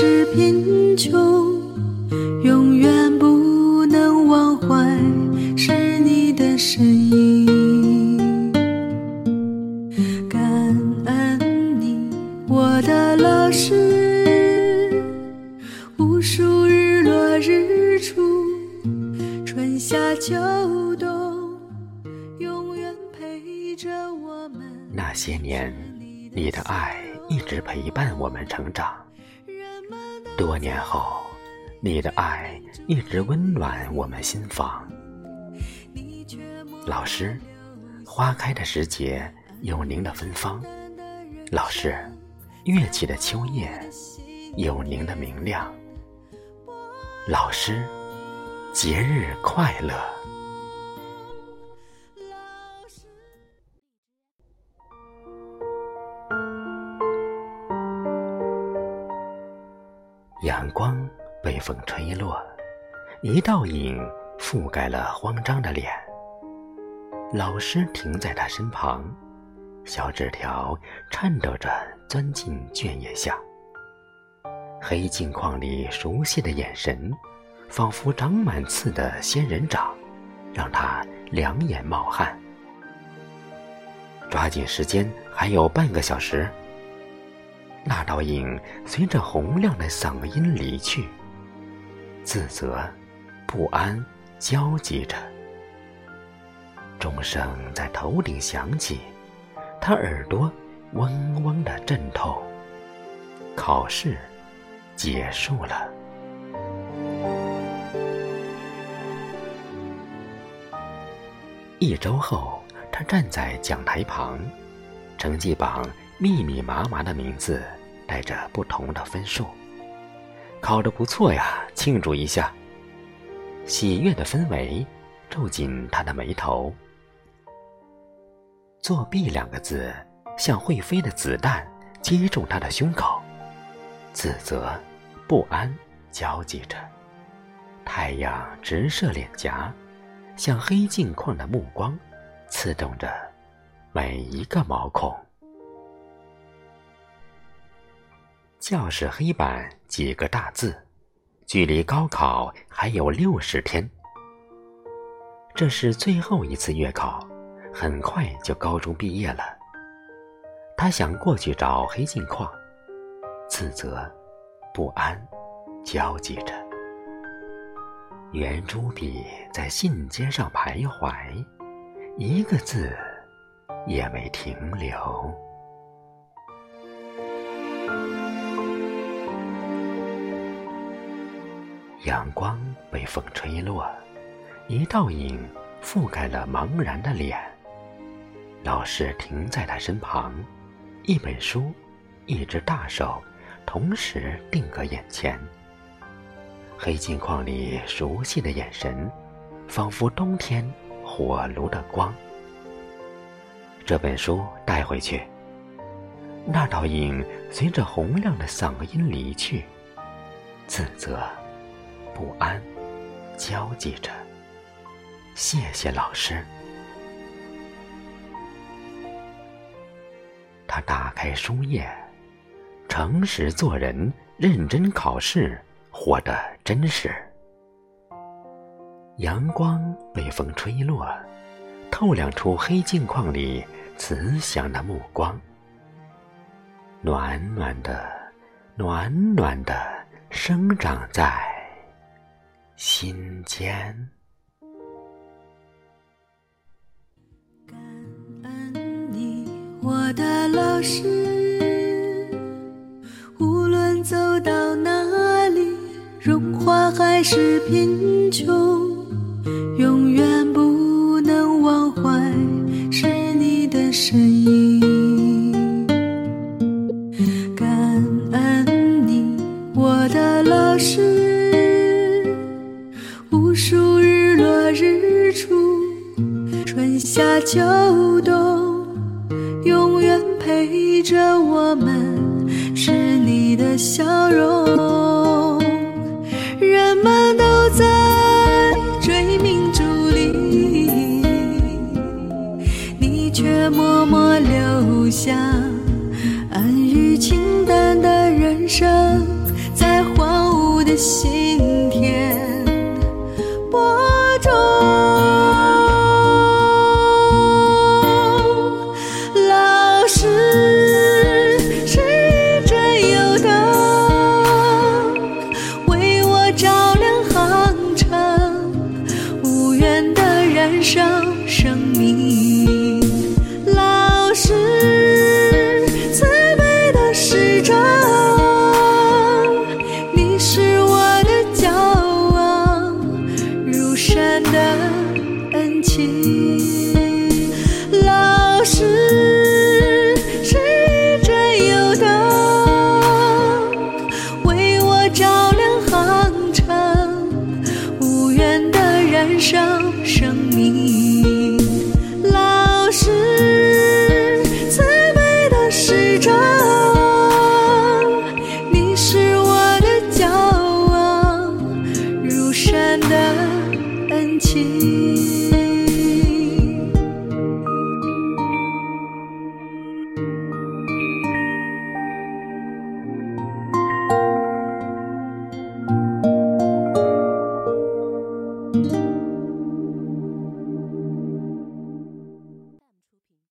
是贫穷，永远不能忘怀是你的身影。感恩你，我的老师，无数日落日出，春夏秋冬，永远陪着我们。那些年，你的爱一直陪伴我们成长。多年后，你的爱一直温暖我们心房。老师，花开的时节有您的芬芳；老师，跃起的秋叶有您的明亮。老师，节日快乐！阳光被风吹落，一道影覆盖了慌张的脸。老师停在他身旁，小纸条颤抖着钻进卷页下。黑镜框里熟悉的眼神，仿佛长满刺的仙人掌，让他两眼冒汗。抓紧时间，还有半个小时。那道影随着洪亮的嗓音离去，自责、不安交集着。钟声在头顶响起，他耳朵嗡嗡的震透。考试结束了。一周后，他站在讲台旁，成绩榜密密麻麻的名字。带着不同的分数，考得不错呀，庆祝一下！喜悦的氛围皱紧他的眉头。作弊两个字像会飞的子弹击中他的胸口，自责、不安交集着。太阳直射脸颊，像黑镜框的目光，刺痛着每一个毛孔。教室黑板几个大字，距离高考还有六十天。这是最后一次月考，很快就高中毕业了。他想过去找黑镜框，自责、不安焦急着。圆珠笔在信笺上徘徊，一个字也没停留。阳光被风吹落，一道影覆盖了茫然的脸。老师停在他身旁，一本书，一只大手，同时定格眼前。黑镜框里熟悉的眼神，仿佛冬天火炉的光。这本书带回去。那道影随着洪亮的嗓音离去，自责。不安交集着。谢谢老师。他打开书页，诚实做人，认真考试，活得真实。阳光被风吹落，透亮出黑镜框里慈祥的目光。暖暖的，暖暖的，生长在。心间。感恩你，我的老师，无论走到哪里，荣华还是贫穷，秋冬，永远陪着我们，是你的笑容。人们都在追名逐利，你却默默留下安于清淡的人生，在荒芜的心生生命，老师慈悲的使者，你是我的骄傲，如山的恩情，老师是一盏油灯，为我照亮航程，无怨的燃烧。